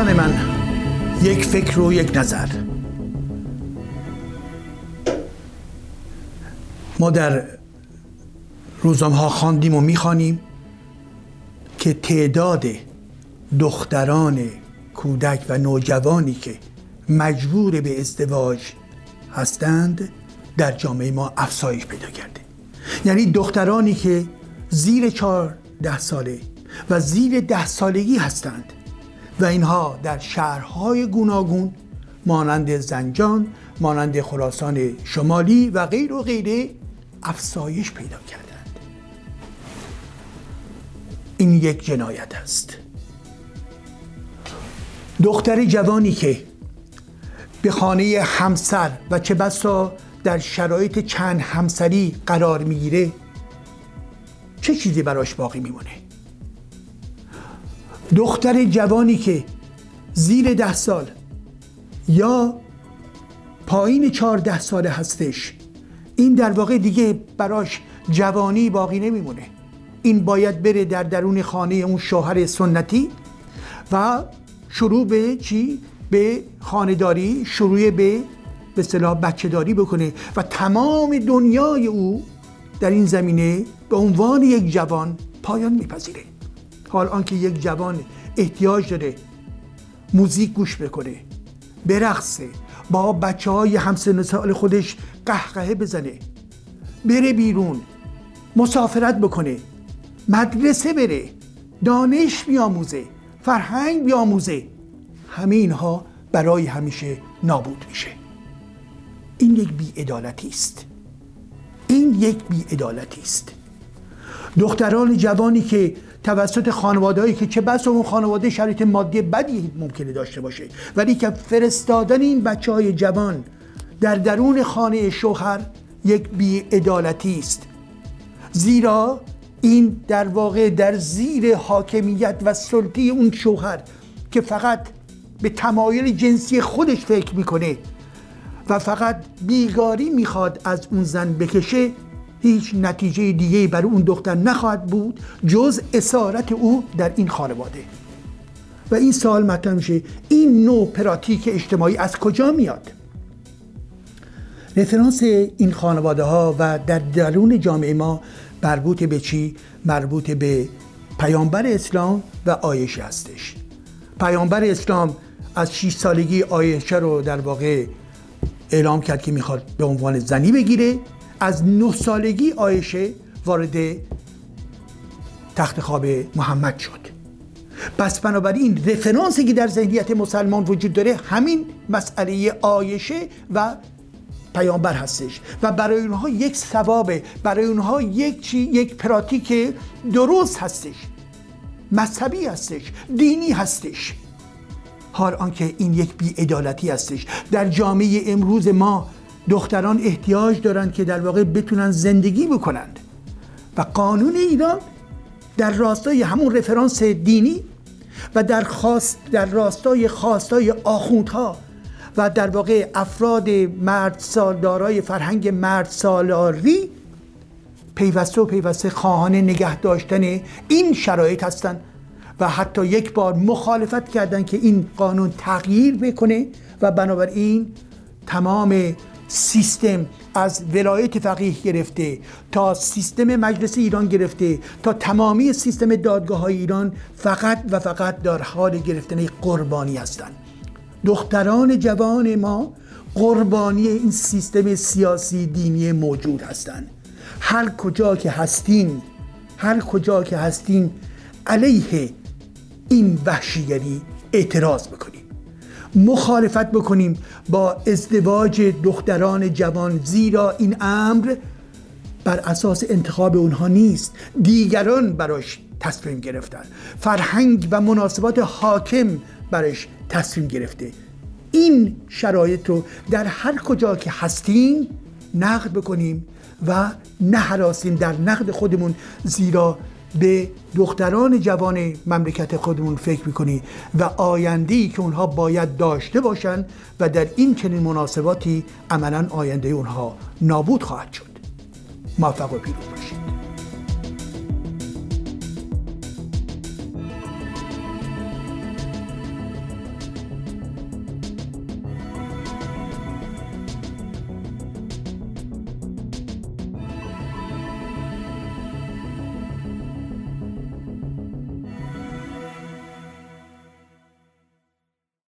دوستان من یک فکر و یک نظر. ما در روزنامه ها خواندیم و می‌خوانیم که تعداد دختران کودک و نوجوانی که مجبور به ازدواج هستند در جامعه ما افزایش پیدا کرده. یعنی دخترانی که زیر چهارده ساله و زیر ده سالگی هستند و اینها در شهرهای گوناگون مانند زنجان مانند خراسان شمالی و غیر و غیره افزایش پیدا کردند. این یک جنایت است. دختر جوانی که به خانه همسر و چه بسا در شرایط چند همسری قرار می‌گیره چه چیزی براش باقی میمونه؟ دختر جوانی که زیر ده سال یا پایین چهارده ساله هستش. این در واقع دیگه براش جوانی باقی نمیمونه. این باید بره در درون خانه اون شوهر سنتی و شروع به چی؟ به خانداری شروع به به صلاح بچه داری بکنه و تمام دنیای او در این زمینه به عنوان یک جوان پایان میپذیره. حال آنکه یک جوان احتیاج داره موزیک گوش بکنه برقصه با بچه های همسن سال خودش قهقهه بزنه بره بیرون مسافرت بکنه مدرسه بره دانش بیاموزه فرهنگ بیاموزه همه اینها برای همیشه نابود میشه. این یک بیعدالتی است. این یک بیعدالتی است. دختران جوانی که توسط خانوادهایی که چه بس اون خانواده شرایط مادی بدی ممکنه داشته باشه ولی که فرستادن این بچه های جوان در درون خانه شوهر یک بیعدالتی است. زیرا این در واقع در زیر حاکمیت و سلطه اون شوهر که فقط به تمایل جنسی خودش فکر می‌کنه و فقط بیگاری می‌خواد از اون زن بکشه هیچ نتیجه دیگه برای اون دختر نخواهد بود جز اسارت او در این خانواده. و این سال مطرح میشه این نوع پراتیک اجتماعی از کجا میاد؟ رفرانس این خانواده ها و در درون جامعه ما مربوط به چی؟ مربوط به پیامبر اسلام و آیشه هستش. پیامبر اسلام از 6 سالگی آیشه رو در واقع اعلام کرد که می‌خواد به عنوان زنی بگیره. از نه سالگی آیشه وارد تخت خواب محمد شد. پس بنابراین رفرانسی که در ذهنیت مسلمان وجود داره همین مسئله آیشه و پیامبر هستش و برای اونها یک ثوابه برای اونها یک چی یک پراتیک درست هستش. مذهبی هستش دینی هستش. حال آنکه این یک بیعدالتی هستش. در جامعه امروز ما دختران احتیاج دارند که در واقع بتونن زندگی بکنند. و قانون ایران در راستای همون رفرانس دینی و در, خواست در راستای خواستای آخوندها و در واقع افراد مرد سالدارای فرهنگ مرد سالاری پیوسته و پیوسته خواهان نگه داشتن این شرایط هستند و حتی یک بار مخالفت کردند که این قانون تغییر بکنه و بنابراین تمام سیستم از ولایت فقیه گرفته تا سیستم مجلس ایران گرفته تا تمامی سیستم دادگاه های ایران فقط و فقط در حال گرفتن قربانی هستند. دختران جوان ما قربانی این سیستم سیاسی دینی موجود هستند. هر کجا که هستین هر کجا که هستین علیه این وحشیگری اعتراض بکنیم مخالفت بکنیم با ازدواج دختران جوان زیرا این امر بر اساس انتخاب اونها نیست. دیگران براش تصمیم گرفتن. فرهنگ و مناسبات حاکم برش تصمیم گرفته. این شرایط رو در هر کجا که هستیم نقد بکنیم و نهراسیم در نقد خودمون زیرا به دختران جوان مملکت خودمون فکر می‌کنی و آینده که اونها باید داشته باشن و در این چنین مناسباتی عملا آینده اونها نابود خواهد شد. موفق و پیروز باشید.